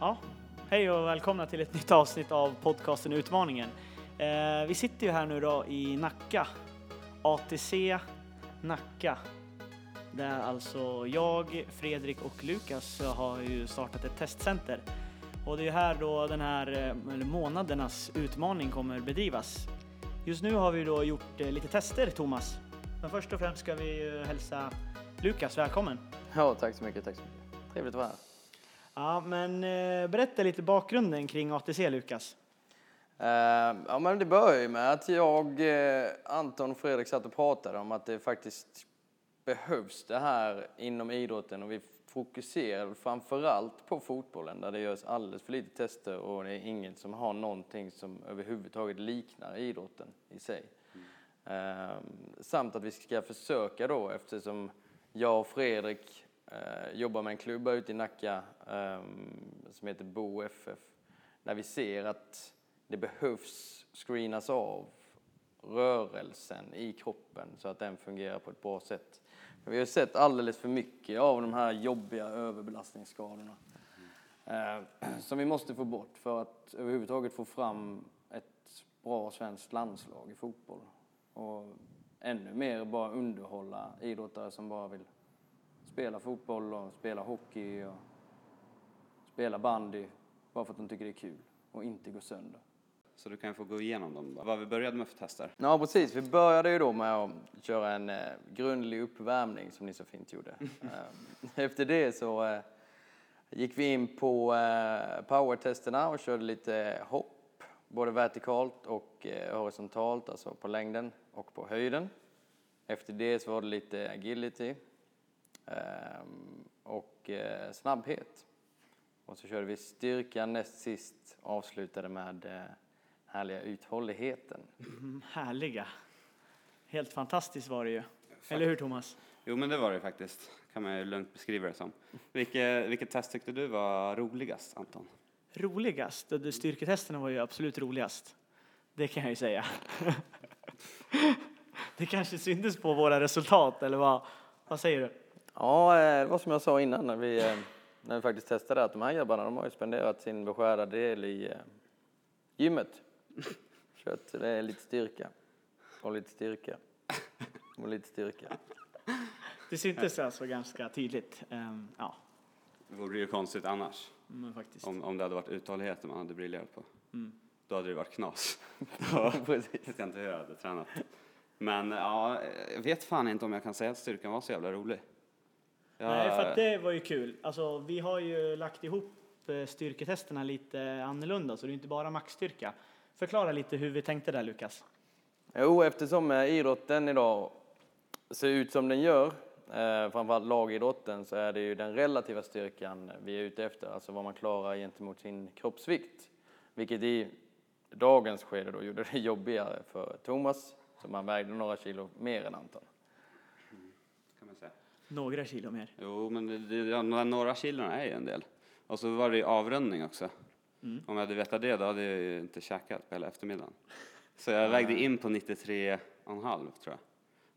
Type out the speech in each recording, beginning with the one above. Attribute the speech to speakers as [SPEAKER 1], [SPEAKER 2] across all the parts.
[SPEAKER 1] Ja, hej och välkomna till ett nytt avsnitt av podcasten Utmaningen. Eh, vi sitter ju här nu då i Nacka, ATC Nacka. Där alltså jag, Fredrik och Lukas har ju startat ett testcenter. Och det är här då den här eh, månadernas utmaning kommer bedrivas. Just nu har vi då gjort eh, lite tester, Thomas. Men först och främst ska vi hälsa Lukas välkommen.
[SPEAKER 2] Ja, tack så mycket, tack så mycket. Trevligt att vara här.
[SPEAKER 1] Ja, men eh, berätta lite bakgrunden kring ATC, Lukas.
[SPEAKER 2] Eh, ja, men det börjar ju med att jag, eh, Anton och Fredrik satt och pratade om att det faktiskt behövs det här inom idrotten och vi fokuserar framförallt på fotbollen där det görs alldeles för lite tester och det är inget som har någonting som överhuvudtaget liknar idrotten i sig. Eh, samt att vi ska försöka då eftersom jag och Fredrik eh, jobbar med en klubb här ute i Nacka eh, som heter Bo FF. När vi ser att det behövs screenas av rörelsen i kroppen så att den fungerar på ett bra sätt. För vi har sett alldeles för mycket av de här jobbiga överbelastningsskadorna eh, som vi måste få bort för att överhuvudtaget få fram ett bra svenskt landslag i fotboll. Och ännu mer bara underhålla idrottare som bara vill spela fotboll och spela hockey och spela bandy bara för att de tycker det är kul och inte gå sönder.
[SPEAKER 3] Så du kan få gå igenom dem då. Vad vi började med för tester.
[SPEAKER 2] Ja, precis. Vi började ju då med att köra en eh, grundlig uppvärmning som ni så fint gjorde. Eh, Efter det så eh, gick vi in på eh, powertesterna och körde lite hopp, både vertikalt och eh, horisontalt, alltså på längden och på höjden. Efter det så var det lite agility ehm, och eh, snabbhet. Och så körde vi styrka näst sist, avslutade med eh, härliga uthålligheten.
[SPEAKER 1] Mm, härliga. Helt fantastiskt var det ju. Eller hur Thomas?
[SPEAKER 3] Jo, men det var det faktiskt. Kan man ju lugnt beskriva det som. Vilket, vilket test tyckte du var roligast, Anton?
[SPEAKER 1] Roligast? Styrketesterna var ju absolut roligast. Det kan jag ju säga. Det kanske syntes på våra resultat, eller vad, vad säger du?
[SPEAKER 2] Ja, eh, det var som jag sa innan när vi, eh, när vi faktiskt testade att de här grabbarna de har ju spenderat sin beskärda del i eh, gymmet. Kört det är lite styrka och lite styrka och lite styrka.
[SPEAKER 1] Det syntes alltså ganska tydligt. Ehm, ja,
[SPEAKER 3] Det vore ju konstigt annars.
[SPEAKER 1] men faktiskt.
[SPEAKER 3] Om, om det hade varit uthålligheten man hade briljerat på.
[SPEAKER 1] Mm.
[SPEAKER 3] Då hade det varit knas. Då vet jag inte hur jag hade tränat. Men ja, jag vet fan inte om jag kan säga att styrkan var så jävla rolig. Jag,
[SPEAKER 1] Nej, för att det var ju kul. Alltså, vi har ju lagt ihop eh, styrketesterna lite annorlunda, så det är inte bara maxstyrka. Förklara lite hur vi tänkte där, Lukas.
[SPEAKER 2] Jo, eftersom eh, idrotten idag ser ut som den gör, eh, framförallt lagidrotten, så är det ju den relativa styrkan vi är ute efter, alltså vad man klarar gentemot sin kroppsvikt. Vilket i dagens skede då gjorde det jobbigare för Thomas, som han vägde några kilo mer än Anton.
[SPEAKER 1] Några kilo mer.
[SPEAKER 3] Jo, men det, det, ja, de några kilona är ju en del. Och så var det ju avrundning också.
[SPEAKER 1] Mm.
[SPEAKER 3] Om jag hade vetat det, då hade jag ju inte käkat på hela eftermiddagen. Så jag vägde in på 93,5 tror jag.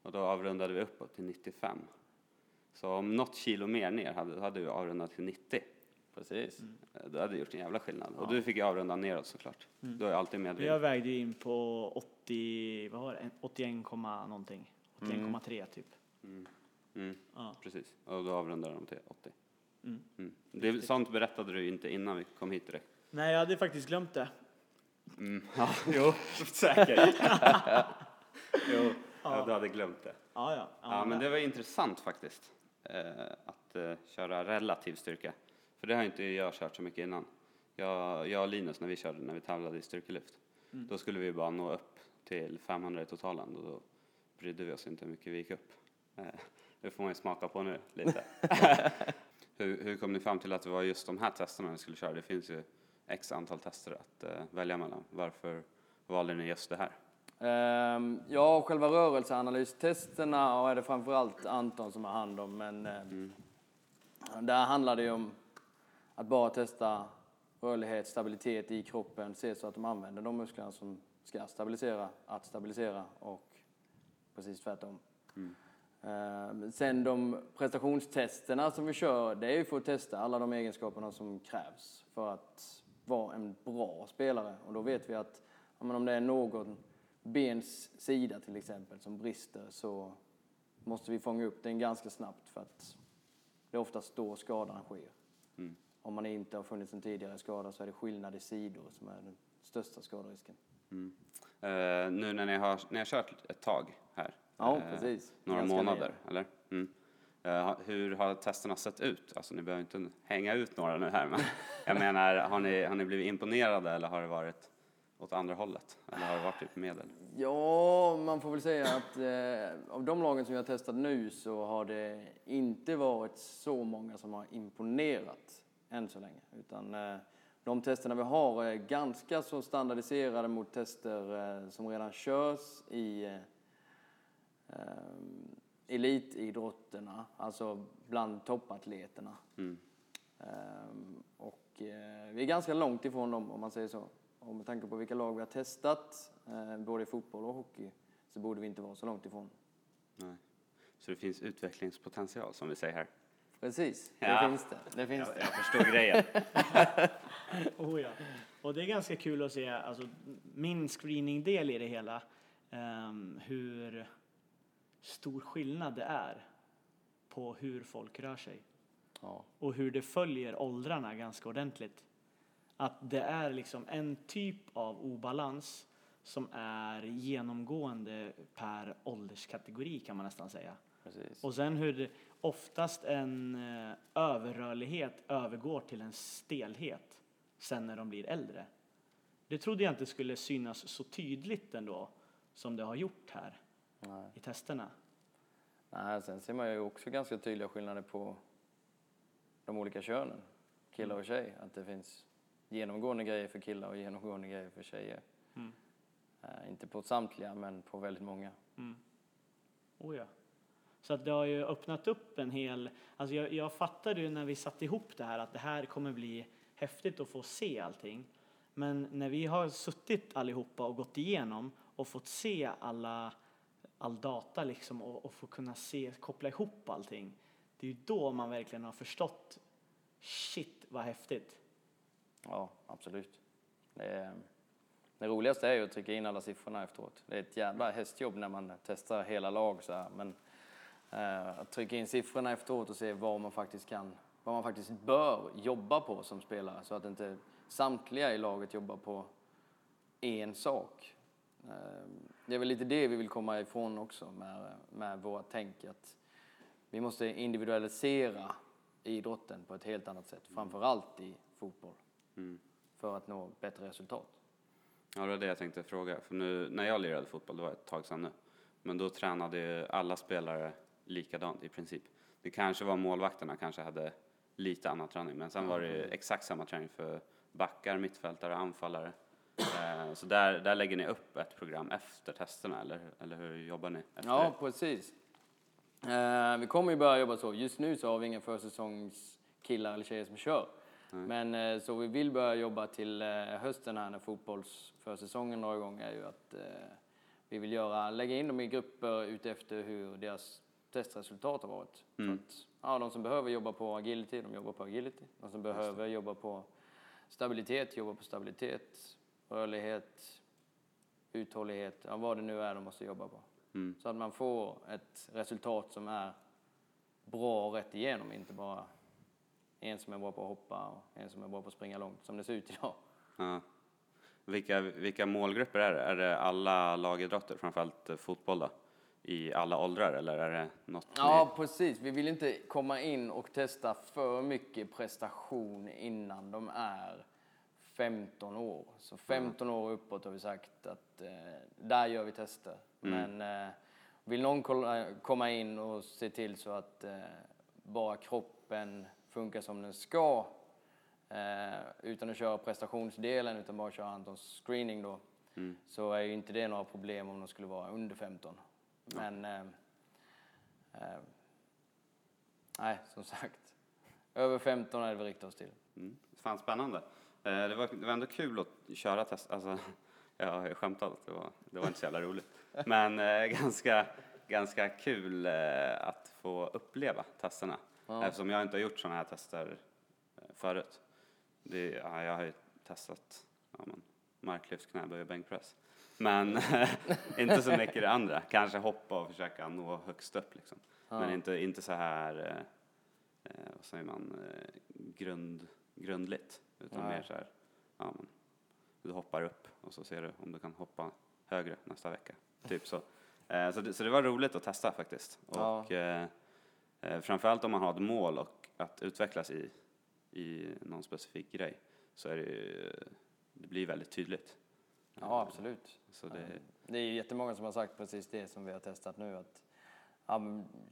[SPEAKER 3] Och då avrundade vi uppåt till 95. Så om något kilo mer ner hade, hade vi avrundat till 90.
[SPEAKER 2] Precis.
[SPEAKER 3] Eh, Det hade gjort en jävla skillnad. Och du fick ju avrunda neråt såklart.
[SPEAKER 1] Mm.
[SPEAKER 3] Du är alltid
[SPEAKER 1] Jag
[SPEAKER 3] medveten.
[SPEAKER 1] vägde in på 80, vad var det, 81, komma någonting. 81,3 typ.
[SPEAKER 3] Mm. Mm,
[SPEAKER 1] Ja.
[SPEAKER 3] precis. Och då avrundade de till 80.
[SPEAKER 1] Mm.
[SPEAKER 3] Mm. Det, sånt berättade du inte innan vi kom hit direkt.
[SPEAKER 1] Nej, jag hade faktiskt glömt det.
[SPEAKER 3] Mm. Ja, jo, säkert. jo, ja. du hade glömt det.
[SPEAKER 1] Ja, ja.
[SPEAKER 3] Ja, men det var intressant faktiskt. Eh, att eh, köra relativ styrka. För det har inte jag kört så mycket innan. Jag, jag och Linus när vi körde, när vi tävlade i styrkelyft.
[SPEAKER 1] Mm.
[SPEAKER 3] Då skulle vi bara nå upp till 500 i totalen och då brydde vi oss inte hur mycket vi gick upp. Eh, det får man ju smaka på nu lite. hur, hur kom ni fram till att det var just de här testerna ni skulle köra? Det finns ju x antal tester att eh, välja mellan. Varför valde ni just det här?
[SPEAKER 2] Ehm, ja, själva rörelseanalystesterna är det framförallt Anton som har hand om, men ehm, där handlar det ju om att bara testa rörlighet, stabilitet i kroppen, se så att de använder de musklerna som ska stabilisera, att stabilisera och precis tvärtom. Eh, men Sen de prestationstesterna som vi kör, det är ju för att testa alla de egenskaperna som krävs för att vara en bra spelare. Och då vet vi att om det är någon bens sida till exempel som brister så måste vi fånga upp den ganska snabbt för att det är oftast då skadan sker. Om man inte har funnits en tidigare skada så är det skillnad i sidor som är den största skaderisken.
[SPEAKER 3] Mm. Eh, nu när ni har, ni har kört ett tag här.
[SPEAKER 2] Ja,
[SPEAKER 3] eh,
[SPEAKER 2] precis.
[SPEAKER 3] Några
[SPEAKER 2] Ganska
[SPEAKER 3] månader, eller? Mm. Ha- hur har testerna sett ut? Alltså ni behöver inte hänga ut några nu här, men jag menar, har ni, har ni blivit imponerade eller har det varit åt andra hållet? Eller har det varit typ medel?
[SPEAKER 2] Ja, man får väl säga att eh, av de lagen som har testat nu så har det inte varit så många som har imponerat än så länge. Utan eh, de testerna vi har är ganska så standardiserade mot tester eh, som redan körs i eh, elitidrotterna, alltså bland toppatleterna.
[SPEAKER 3] Mm.
[SPEAKER 2] Ehm, och eh, vi är ganska långt ifrån dem om man säger så. Och med tanke på vilka lag vi har testat, eh, både i fotboll och hockey, så borde vi inte vara så långt ifrån.
[SPEAKER 3] Nej. Så det finns utvecklingspotential som vi säger här.
[SPEAKER 2] Precis, det
[SPEAKER 3] Ja.
[SPEAKER 2] finns det. Det finns
[SPEAKER 3] Jag,
[SPEAKER 2] det.
[SPEAKER 3] jag förstår grejen.
[SPEAKER 1] Oh ja. Och det är ganska kul att se, alltså, min screeningdel i det hela, ehm, hur stor skillnad det är på hur folk rör sig
[SPEAKER 2] Ja.
[SPEAKER 1] och hur det följer åldrarna ganska ordentligt. Att det är liksom en typ av obalans som är genomgående per ålderskategori kan man nästan säga.
[SPEAKER 2] Precis.
[SPEAKER 1] Och sen hur det, oftast en eh, överrörlighet övergår till en stelhet sen när de blir äldre. Det trodde jag inte skulle synas så tydligt ändå som det har gjort här
[SPEAKER 2] Nej.
[SPEAKER 1] i testerna.
[SPEAKER 2] Nej, sen ser man ju också ganska tydliga skillnader på de olika könen, killar och tjej. Att det finns genomgående grejer för killar och genomgående grejer för tjejer.
[SPEAKER 1] Mm.
[SPEAKER 2] Eh, inte på samtliga, men på väldigt många.
[SPEAKER 1] Mm. Oh ja. Så att det har ju öppnat upp en hel... Alltså jag, jag fattade ju när vi satte ihop det här att det här kommer bli häftigt att få se allting. Men när vi har suttit allihopa och gått igenom och fått se alla, all data liksom och, och få kunna se, koppla ihop allting. Det är ju då man verkligen har förstått shit vad häftigt.
[SPEAKER 2] Ja, absolut. Det, är, det roligaste är ju att trycka in alla siffrorna efteråt. Det är ett jävla hästjobb när man testar hela lag så här. Men eh, att trycka in siffrorna efteråt och se vad man faktiskt kan, vad man faktiskt bör jobba på som spelare så att inte samtliga i laget jobbar på en sak. Eh, det är väl lite det vi vill komma ifrån också med, med våra tänk. Att vi måste individualisera idrotten på ett helt annat sätt, framför allt i fotboll
[SPEAKER 3] Mm.
[SPEAKER 2] för att nå bättre resultat.
[SPEAKER 3] Ja, det var det jag tänkte fråga. För nu, när jag lirade fotboll, det var ett tag sedan nu, men då tränade alla spelare likadant i princip. Det kanske var målvakterna kanske hade lite annan träning, men sen var det exakt samma träning för backar, mittfältare, anfallare. Eh, så där, där lägger ni upp ett program efter testerna, eller, eller hur jobbar ni?
[SPEAKER 2] Ja,
[SPEAKER 3] det?
[SPEAKER 2] precis. Eh, vi kommer ju bbörja jobba så. Just nu så har vi inga försäsongskillar eller tjejer som kör. Men eh, så vi vill börja jobba till hösten här när fotbollsförsäsongen drar igång är ju att vi vill göra, lägga in dem i grupper utefter hur deras testresultat har varit.
[SPEAKER 3] Mm.
[SPEAKER 2] Så att, ja, de som behöver jobba på agility, de jobbar på agility. De som behöver jobba på stabilitet, jobbar på stabilitet. Rörlighet, uthållighet, ja, vad det nu är de måste jobba på.
[SPEAKER 3] Mm.
[SPEAKER 2] Så att man får ett resultat som är bra rätt igenom, inte bara en som är bra på att hoppa och en som är bra på att springa långt, som det ser ut idag.
[SPEAKER 3] Ja. Vilka, vilka målgrupper är det? Är det alla lagidrotter, framförallt fotboll då? I alla åldrar, eller är det något
[SPEAKER 2] Ja, precis. Vi vill inte komma in och testa för mycket prestation innan de är 15 år. Så 15 år uppåt har vi sagt att eh, där gör vi tester. Men eh, vill någon kolla, komma in och se till så att eh, bara kroppen funkar som den ska eh, utan att köra prestationsdelen utan bara köra Antons screening då så är ju inte det några problem om de skulle vara under 15. Men eh, eh, nej, som sagt. Över 15 är det vi riktar oss till.
[SPEAKER 3] Mm. Fan spännande. Eh, det, var, det var ändå kul att köra test. Alltså, jag har ju skämtat att det var, det var inte så jävla roligt. Men eh, ganska, ganska kul eh, att få uppleva testerna.
[SPEAKER 2] Ja.
[SPEAKER 3] Eftersom jag inte har gjort sådana här tester eh, förut. Det, ja, jag har ju testat ja, men, marklyft, knäböj och bänkpress. Men inte så mycket det andra. Kanske hoppa och försöka nå högst upp liksom. Men
[SPEAKER 2] Ja.
[SPEAKER 3] inte, inte så här, eh, eh, vad säger man, grund, grundligt. Utan
[SPEAKER 2] Nej.
[SPEAKER 3] mer så här, ja men, du hoppar upp och så ser du om du kan hoppa högre nästa vecka. Typ så. Eh, så, det, så det var roligt att testa faktiskt.
[SPEAKER 2] Ja.
[SPEAKER 3] Och eh, eh, framförallt om man har ett mål och att utvecklas i, i någon specifik grej så är det ju, det blir väldigt tydligt.
[SPEAKER 2] Ja, absolut.
[SPEAKER 3] Så det,
[SPEAKER 2] Det är ju jättemånga som har sagt precis det som vi har testat nu. Att, ja,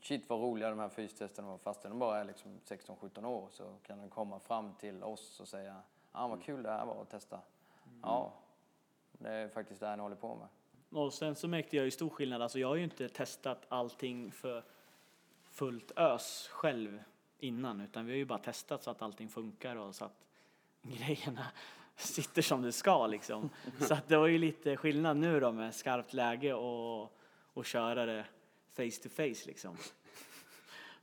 [SPEAKER 2] shit vad roliga de här fystesterna var. Fast de bara är liksom 16-17 år så kan de komma fram till oss och säga ja vad kul det här var att testa. Ja, det är faktiskt det här ni håller på med.
[SPEAKER 1] Och sen så märkte jag ju stor skillnad, alltså jag har ju inte testat allting för fullt ös själv innan, utan vi har ju bara testat så att allting funkar och så att grejerna sitter som det ska liksom. Så att det var ju lite skillnad nu då med skarpt läge och, och köra det face to face liksom.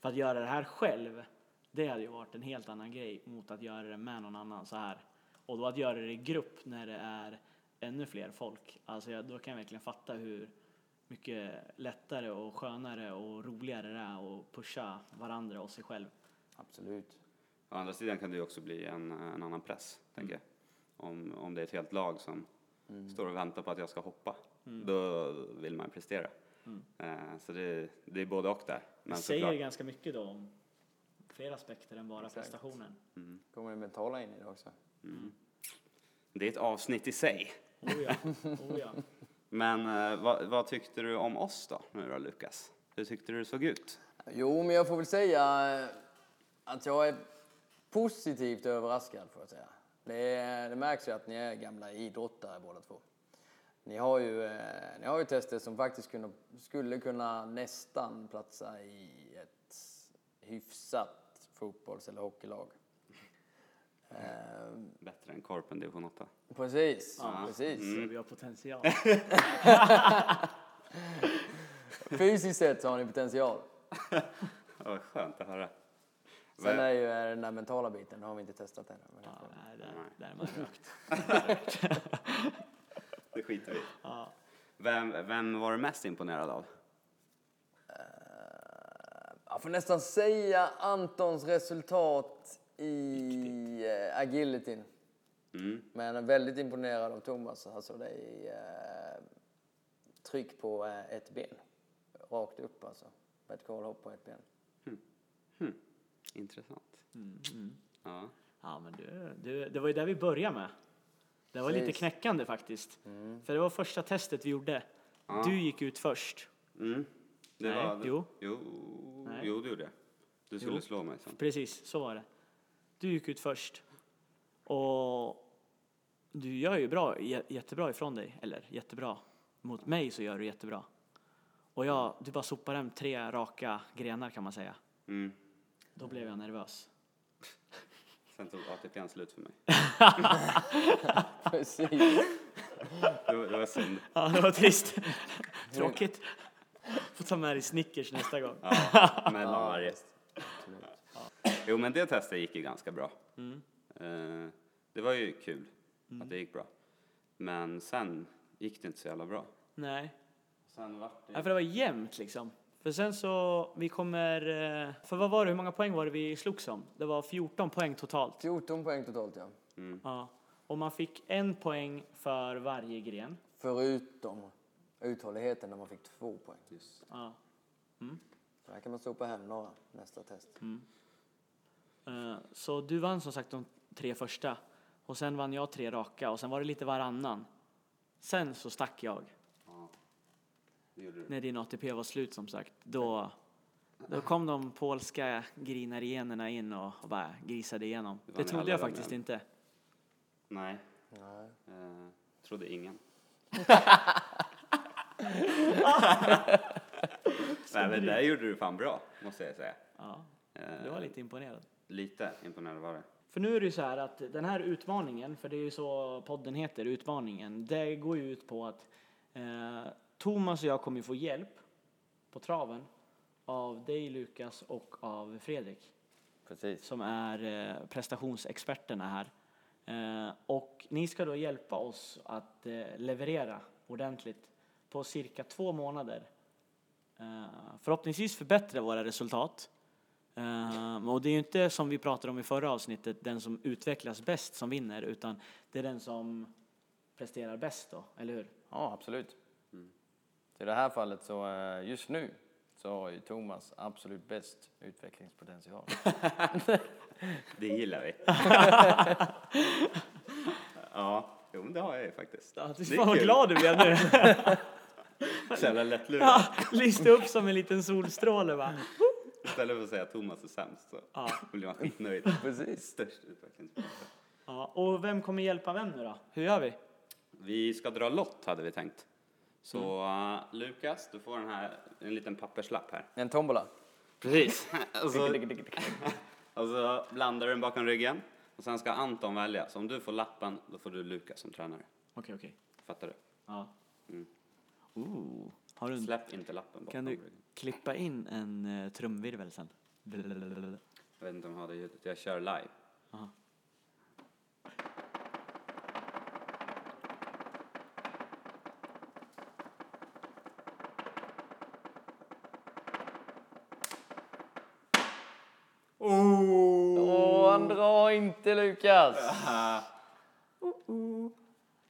[SPEAKER 1] För att göra det här själv, det hade ju varit en helt annan grej mot att göra det med någon annan så här. Och då att göra det i grupp när det är ännu fler folk, alltså jag, då kan jag verkligen fatta hur mycket lättare och skönare och roligare det är att pusha varandra och sig själv.
[SPEAKER 2] Absolut.
[SPEAKER 3] Å andra sidan kan det ju också bli en, en annan press, tänker jag. Om, om det är ett helt lag som står och väntar på att jag ska hoppa, då vill man prestera. Eh, så det, det är både och där.
[SPEAKER 1] Det
[SPEAKER 3] Men
[SPEAKER 1] säger
[SPEAKER 3] såklart,
[SPEAKER 1] ganska mycket då om fler aspekter än bara
[SPEAKER 2] Exakt.
[SPEAKER 1] prestationen.
[SPEAKER 2] Kommer det mentala in i det också?
[SPEAKER 3] det är ett avsnitt i sig.
[SPEAKER 1] Oh ja, oh ja.
[SPEAKER 3] Men eh, vad, vad tyckte du om oss då, nu då Lukas? Hur tyckte du det såg ut?
[SPEAKER 2] Jo, men jag får väl säga eh, att jag är positivt överraskad får jag säga. Det, det märks ju att ni är gamla idrottare båda två. Ni har ju, eh, ni har ju tester som faktiskt kunna, skulle kunna nästan platsa i ett hyfsat fotbolls eller hockeylag. Eh,
[SPEAKER 3] Bättre än Korpen division 8.
[SPEAKER 2] precis, precis.
[SPEAKER 1] Så vi har potential.
[SPEAKER 2] Fysiskt sett så har ni potential.
[SPEAKER 3] Vad skönt att höra.
[SPEAKER 2] Sen är ju eh, den där mentala biten, det har vi inte testat ännu. men det
[SPEAKER 1] Ja, nej, där, där är man rökt.
[SPEAKER 3] Det skiter vi.
[SPEAKER 1] Ja.
[SPEAKER 3] vem, vem var du mest imponerad av?
[SPEAKER 2] Jag får nästan säga Antons resultat i eh, agilityn.
[SPEAKER 3] Mm.
[SPEAKER 2] Men jag är väldigt imponerad av Thomas. Alltså det är eh, tryck på eh, ett ben. Rakt upp alltså. Vertikalhopp på ett ben.
[SPEAKER 3] Intressant.
[SPEAKER 1] Mm,
[SPEAKER 3] Ja.
[SPEAKER 1] Ja, men du, du, det var ju där vi började med. Det var lite knäckande faktiskt. För det var första testet vi gjorde.
[SPEAKER 3] Ja.
[SPEAKER 1] Du gick ut först.
[SPEAKER 3] Mm. Det
[SPEAKER 1] Nej,
[SPEAKER 3] var,
[SPEAKER 1] jo.
[SPEAKER 3] Jo,
[SPEAKER 1] Nej.
[SPEAKER 3] jo, det gjorde jag. Du skulle
[SPEAKER 1] Jo.
[SPEAKER 3] slå mig sen.
[SPEAKER 1] Precis, så var det. Du gick ut först. Och du gör ju bra, jä- jättebra ifrån dig. Eller jättebra. Mot mig så gör du jättebra. Och jag, du bara sopar hem tre raka grenar kan man säga.
[SPEAKER 3] Mm.
[SPEAKER 1] Då blev jag nervös.
[SPEAKER 3] Sen tog ATPn slut för mig.
[SPEAKER 2] Precis.
[SPEAKER 3] Det var, det var synd.
[SPEAKER 1] Ja, det var trist. Tråkigt. Får ta med dig Snickers nästa gång.
[SPEAKER 3] Ja, mellan varje.
[SPEAKER 2] Absolut.
[SPEAKER 3] Jo, men det testet gick ju ganska bra.
[SPEAKER 1] Mm.
[SPEAKER 3] Eh, det var ju kul att det gick bra. Men sen gick det inte så jävla bra.
[SPEAKER 1] Nej,
[SPEAKER 3] Sen vart
[SPEAKER 1] ja, för det var jämnt liksom. För sen så, vi kommer, eh, för vad var det, hur många poäng var det vi slogs om? Det var 14 poäng totalt.
[SPEAKER 2] 14 poäng totalt ja.
[SPEAKER 1] Ja. Och man fick en poäng för varje gren.
[SPEAKER 2] Förutom uthålligheten där man fick två poäng.
[SPEAKER 3] Just.
[SPEAKER 1] Ja.
[SPEAKER 2] Så här kan man sopa hem några nästa test.
[SPEAKER 1] Eh, Så du vann som sagt de tre första. Och sen vann jag tre raka och sen var det lite varannan. Sen så stack jag
[SPEAKER 3] Ja, det gjorde du.
[SPEAKER 1] när din ATP var slut som sagt. Då, då kom de polska grinarienerna in och, och bara grisade igenom.
[SPEAKER 3] Det
[SPEAKER 1] Det trodde jag faktiskt
[SPEAKER 3] med.
[SPEAKER 1] inte.
[SPEAKER 3] Nej,
[SPEAKER 2] Nej.
[SPEAKER 3] eh, trodde ingen. Nej, men där gjorde du fan bra, måste jag säga.
[SPEAKER 1] Ja,
[SPEAKER 3] Eh,
[SPEAKER 1] det var lite imponerad.
[SPEAKER 3] Lite imponerad var det.
[SPEAKER 1] För nu är det ju så här att den här utmaningen, för det är ju så podden heter, utmaningen, det går ju ut på att eh, Thomas och jag kommer ju få hjälp på traven av dig Lukas och av Fredrik
[SPEAKER 2] Precis.
[SPEAKER 1] som är eh, prestationsexperterna här. Eh, och ni ska då hjälpa oss att eh, leverera ordentligt på cirka två månader. Eh, förhoppningsvis förbättra våra resultat. Eh, och det är ju inte som vi pratade om i förra avsnittet, den som utvecklas bäst som vinner, utan det är den som presterar bäst då, eller hur?
[SPEAKER 2] Ja, absolut. Så I det här fallet så eh, just nu så har ju Thomas absolut bäst utvecklingspotential.
[SPEAKER 3] Det gillar vi. ja, jo men det har jag ju faktiskt.
[SPEAKER 1] Ja,
[SPEAKER 3] Det är
[SPEAKER 1] fan vad glad du blev nu!
[SPEAKER 3] Så jävla lättlurad.
[SPEAKER 1] ja, Lista upp som en liten solstråle va?
[SPEAKER 3] Istället för att säga att Thomas är sämst så
[SPEAKER 1] Ja.
[SPEAKER 3] blir man skitnöjd.
[SPEAKER 2] Precis.
[SPEAKER 3] Störst utvecklingspotential.
[SPEAKER 1] Ja, och vem kommer hjälpa vem nu då? Hur gör vi?
[SPEAKER 3] Vi ska dra lott hade vi tänkt. Så uh, Lukas, du får den här, en liten papperslapp här.
[SPEAKER 2] En tombola.
[SPEAKER 3] Precis. och, så, och så blandar du den bakom ryggen. Och sen ska Anton välja. Så om du får lappen, då får du Lukas som tränare.
[SPEAKER 1] Okej, okej.
[SPEAKER 3] Fattar du?
[SPEAKER 1] Ja.
[SPEAKER 3] Mm.
[SPEAKER 1] Ooh. Har du en,
[SPEAKER 3] Släpp inte lappen bakom
[SPEAKER 1] kan du
[SPEAKER 3] ryggen.
[SPEAKER 1] klippa in en uh, trumvirvel sen?
[SPEAKER 3] Jag vet inte om jag har det ljudet. Jag kör live.
[SPEAKER 1] Aha.
[SPEAKER 2] Åh, han drar inte Lukas!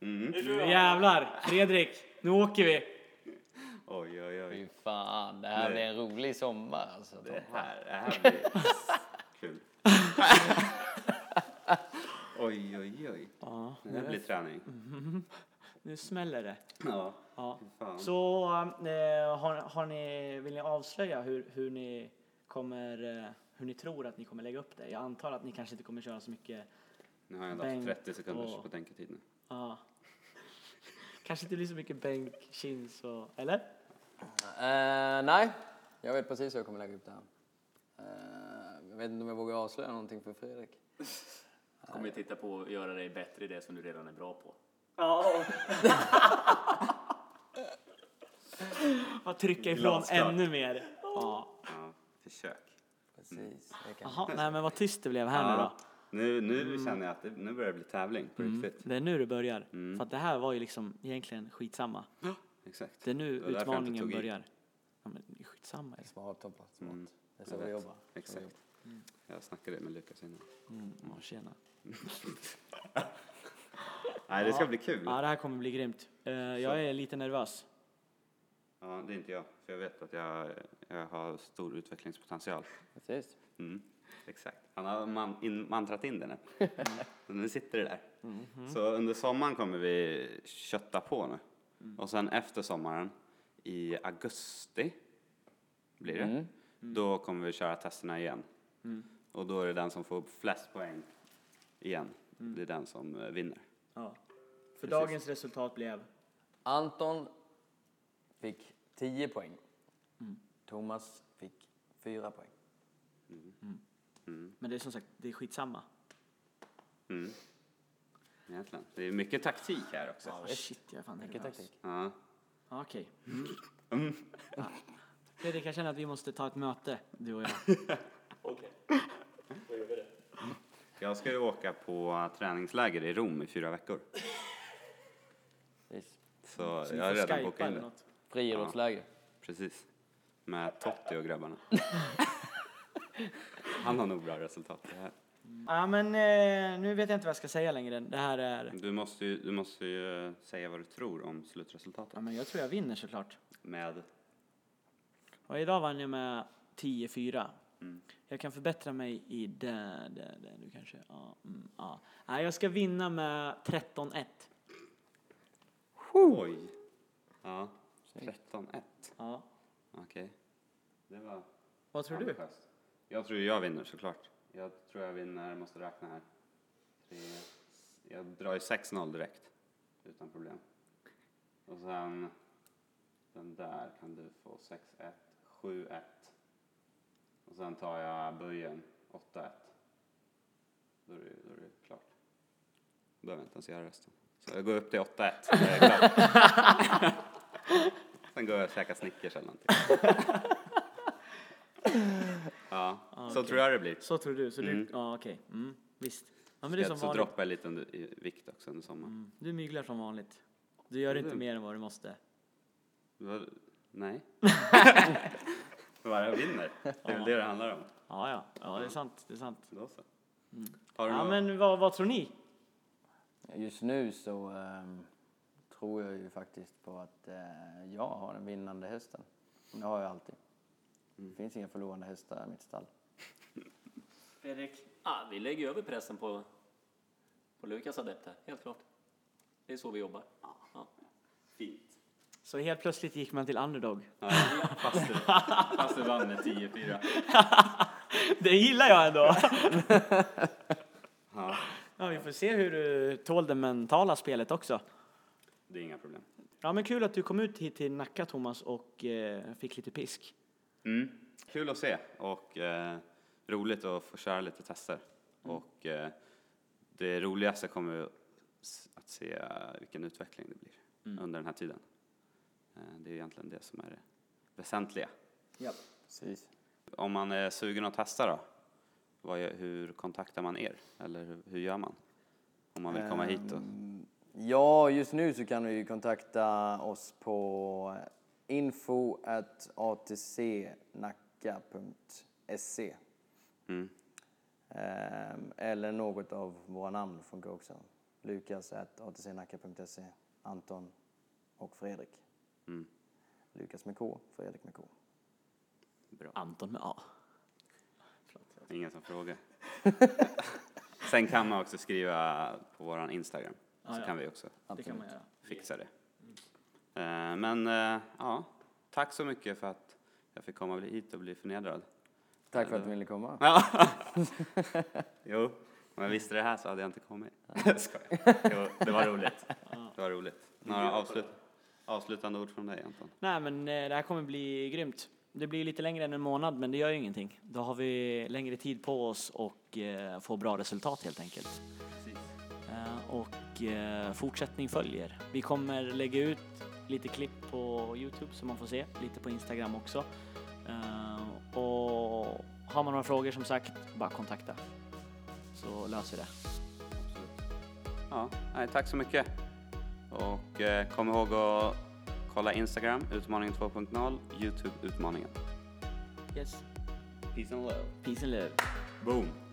[SPEAKER 3] Mm.
[SPEAKER 1] Nu jävlar! Fredrik, nu åker vi!
[SPEAKER 3] Oj, oj, oj.
[SPEAKER 2] Fy fan, det här
[SPEAKER 3] Nej.
[SPEAKER 2] blir en rolig sommar alltså.
[SPEAKER 3] Det här, det här blir kul. oj, oj, oj.
[SPEAKER 1] Ja,
[SPEAKER 3] Det här blir träning.
[SPEAKER 1] nu smäller det.
[SPEAKER 3] Ja,
[SPEAKER 1] Ja.
[SPEAKER 3] fan.
[SPEAKER 1] Så eh, har, har ni, vill ni avslöja hur, hur ni kommer, eh, hur ni tror att ni kommer lägga upp det? Jag antar att ni kanske inte kommer köra så mycket,
[SPEAKER 3] Nu har jag ändå haft
[SPEAKER 1] Bänk
[SPEAKER 3] 30 sekunders
[SPEAKER 1] och-
[SPEAKER 3] betänketid nu.
[SPEAKER 1] ja. Kanske inte blir så mycket bänk, chins och, eller?
[SPEAKER 2] Eh, nej, jag vet precis hur jag kommer lägga upp det här. Eh, jag vet inte om jag vågar avslöja någonting för Fredrik.
[SPEAKER 4] kommer ju titta på och göra dig bättre i det som du redan är bra på.
[SPEAKER 1] Ja. Bara trycka ifrån
[SPEAKER 4] Glasklart.
[SPEAKER 1] ännu mer. Ja.
[SPEAKER 3] Ja, försök.
[SPEAKER 2] Precis.
[SPEAKER 1] Jaha, nej men vad tyst det blev här nu då.
[SPEAKER 3] Ja, nu, nu känner jag att det, nu börjar det bli tävling på
[SPEAKER 1] Mm,
[SPEAKER 3] riktigt.
[SPEAKER 1] det är nu det börjar.
[SPEAKER 3] Mm.
[SPEAKER 1] För att det här var ju liksom egentligen skitsamma.
[SPEAKER 3] Exakt.
[SPEAKER 1] Det är nu
[SPEAKER 3] Det
[SPEAKER 1] utmaningen
[SPEAKER 3] i.
[SPEAKER 1] börjar. Ja, men det är skitsamma.
[SPEAKER 2] Smart smart.
[SPEAKER 3] Mm.
[SPEAKER 2] Det är så vi jobbar.
[SPEAKER 3] Exakt. Jag snackade med Lukas innan.
[SPEAKER 1] Mm, ja, tjena.
[SPEAKER 3] Nej, det ska bli kul.
[SPEAKER 1] Ja, det här kommer bli grymt. Eh, jag är lite nervös.
[SPEAKER 3] Ja, det är inte jag. För jag vet att jag, jag har stor utvecklingspotential.
[SPEAKER 2] Precis.
[SPEAKER 3] Mm, exakt. Han har man, in, mantrat in det nu. Nu sitter det där. Så under sommaren kommer vi kötta på nu. Och sen efter sommaren, i augusti blir det,
[SPEAKER 2] Mm.
[SPEAKER 3] då kommer vi köra testerna igen. Och då är det den som får flest poäng igen. Det är den som eh, vinner.
[SPEAKER 1] Ja. För
[SPEAKER 3] Precis.
[SPEAKER 1] dagens resultat blev...
[SPEAKER 2] Anton fick 10 poäng. Thomas fick 4 poäng.
[SPEAKER 1] Men det är som sagt, det är skitsamma.
[SPEAKER 3] Mm. Egentligen. Det är mycket taktik här också.
[SPEAKER 1] Oh, shit, jag är fan
[SPEAKER 2] Mycket
[SPEAKER 1] nervös.
[SPEAKER 2] taktik.
[SPEAKER 3] Ja.
[SPEAKER 1] Ja, Okej.
[SPEAKER 3] Mm.
[SPEAKER 1] Fredrik, jag känner att vi måste ta ett möte, du och jag.
[SPEAKER 3] Jag ska ju åka på träningsläger i Rom i fyra veckor.
[SPEAKER 2] Precis.
[SPEAKER 3] Så,
[SPEAKER 1] Så vi
[SPEAKER 3] jag har
[SPEAKER 1] får
[SPEAKER 3] redan
[SPEAKER 1] skypa
[SPEAKER 3] bokat in
[SPEAKER 1] eller
[SPEAKER 3] det.
[SPEAKER 1] något.
[SPEAKER 2] Friidrottsläger.
[SPEAKER 3] Precis. Med Totti och grabbarna. Han har nog bra resultat det här.
[SPEAKER 1] Ja, men eh, nu vet jag inte vad jag ska säga längre. Det här är...
[SPEAKER 3] Du måste ju, du måste ju eh, säga vad du tror om slutresultatet.
[SPEAKER 1] Ja, men jag tror jag vinner såklart.
[SPEAKER 3] Med,
[SPEAKER 1] Och idag vann jag med 10-4.
[SPEAKER 3] Mm.
[SPEAKER 1] Jag kan förbättra mig i det, det, det nu kanske. Ja, mm, ja. Nej, jag ska vinna med 13-1.
[SPEAKER 3] oj! Ja, 13-1.
[SPEAKER 1] Ja.
[SPEAKER 3] Okej. Det var
[SPEAKER 1] Vad tror du?
[SPEAKER 3] ambitiöst. Jag tror jag vinner såklart. Jag tror jag vinner, jag måste räkna här. Tre, jag drar ju 6-0 direkt. Utan problem. Och sen den där kan du få 6-1, 7-1. Och sen tar jag böjen 8-1. Då är det, då är det klart. Då behöver jag inte ens göra resten. Så jag går upp till 8-1. så är det klart. Sen går jag och käkar Snickers eller någonting. ja, så tror jag det blir.
[SPEAKER 1] Så tror du? Så
[SPEAKER 3] Mm.
[SPEAKER 1] du, ja okej. Mm, visst. Ja men det är som
[SPEAKER 3] så
[SPEAKER 1] vanligt.
[SPEAKER 3] droppar jag lite under, i vikt också under sommaren.
[SPEAKER 1] Mm, du myglar som vanligt. Du gör inte
[SPEAKER 3] Mm.
[SPEAKER 1] mer än vad du måste.
[SPEAKER 3] Vad- Nej. Vad jag vinner. Det är väl det det handlar om.
[SPEAKER 1] Ja, ja, ja det är sant. Det är sant.
[SPEAKER 3] Då så. Har du
[SPEAKER 1] Ja
[SPEAKER 3] något?
[SPEAKER 1] men vad, vad tror ni?
[SPEAKER 2] Just nu så ehm, tror jag ju faktiskt på att eh, jag har den vinnande hästen. Det har jag alltid. Det finns inga förlorande hästar i mitt stall.
[SPEAKER 1] Fredrik?
[SPEAKER 4] Ja, vi lägger över pressen på, på Lukas adepter, helt klart. Det är så vi jobbar. Ja.
[SPEAKER 3] Fint.
[SPEAKER 1] Så helt plötsligt gick man till underdog.
[SPEAKER 3] Ja, fast, du, fast du vann med 10-4.
[SPEAKER 1] Det gillar jag ändå.
[SPEAKER 3] Ja,
[SPEAKER 1] Ja, vi får se hur du tål det mentala spelet också.
[SPEAKER 3] Det är inga problem.
[SPEAKER 1] Ja, men kul att du kom ut hit till Nacka, Thomas, och eh, fick lite pisk.
[SPEAKER 3] Mm. Kul att se och eh, roligt att få köra lite tester. Och eh, det roligaste kommer att se eh, vilken utveckling det blir under den här tiden. Eh, det är egentligen det som är det väsentliga.
[SPEAKER 1] Ja.
[SPEAKER 2] Precis.
[SPEAKER 3] Om man är sugen att testa då, vad, hur kontaktar man er? Eller hur, hur gör man? Om man vill komma hit och...
[SPEAKER 2] Ja, just nu så kan du ju kontakta oss på info atcnacka.se
[SPEAKER 3] Mm.
[SPEAKER 2] Ehm, eller något av våra namn funkar också. Lukas atcnacka.se, Anton och Fredrik.
[SPEAKER 3] Mm.
[SPEAKER 2] Lukas med K, Fredrik med K.
[SPEAKER 3] Bra.
[SPEAKER 1] Anton med A.
[SPEAKER 3] Ingen som frågar. Sen kan man också skriva på våran Instagram.
[SPEAKER 1] Ja,
[SPEAKER 3] Så
[SPEAKER 1] ja.
[SPEAKER 3] kan vi också
[SPEAKER 1] Det kan man göra.
[SPEAKER 3] fixa det. Eh, Men eh, ja, tack så mycket för att jag fick komma hit och bli förnedrad.
[SPEAKER 2] Tack för att du ville komma.
[SPEAKER 3] Ja. jo, om jag visste det här så hade jag inte kommit. Skojar. Jo, det var roligt. Det var roligt. Några avslut, avslutande ord från dig Anton?
[SPEAKER 1] Nej, men eh, det här kommer bli grymt. Det blir lite längre än en månad, men det gör ju ingenting. Då har vi längre tid på oss och eh, får bra resultat helt enkelt. Och eh, fortsättning följer. Vi kommer lägga ut lite klipp på Youtube så man får se, lite på Instagram också. Eh, och har man några frågor som sagt, bara kontakta. Så löser vi det.
[SPEAKER 3] Absolut. Ja, nej, tack så mycket. Och eh, kom ihåg att kolla Instagram, Utmaningen 2.0, Youtube, Utmaningen.
[SPEAKER 1] Yes.
[SPEAKER 3] Peace and love.
[SPEAKER 1] Peace and love.
[SPEAKER 3] Boom!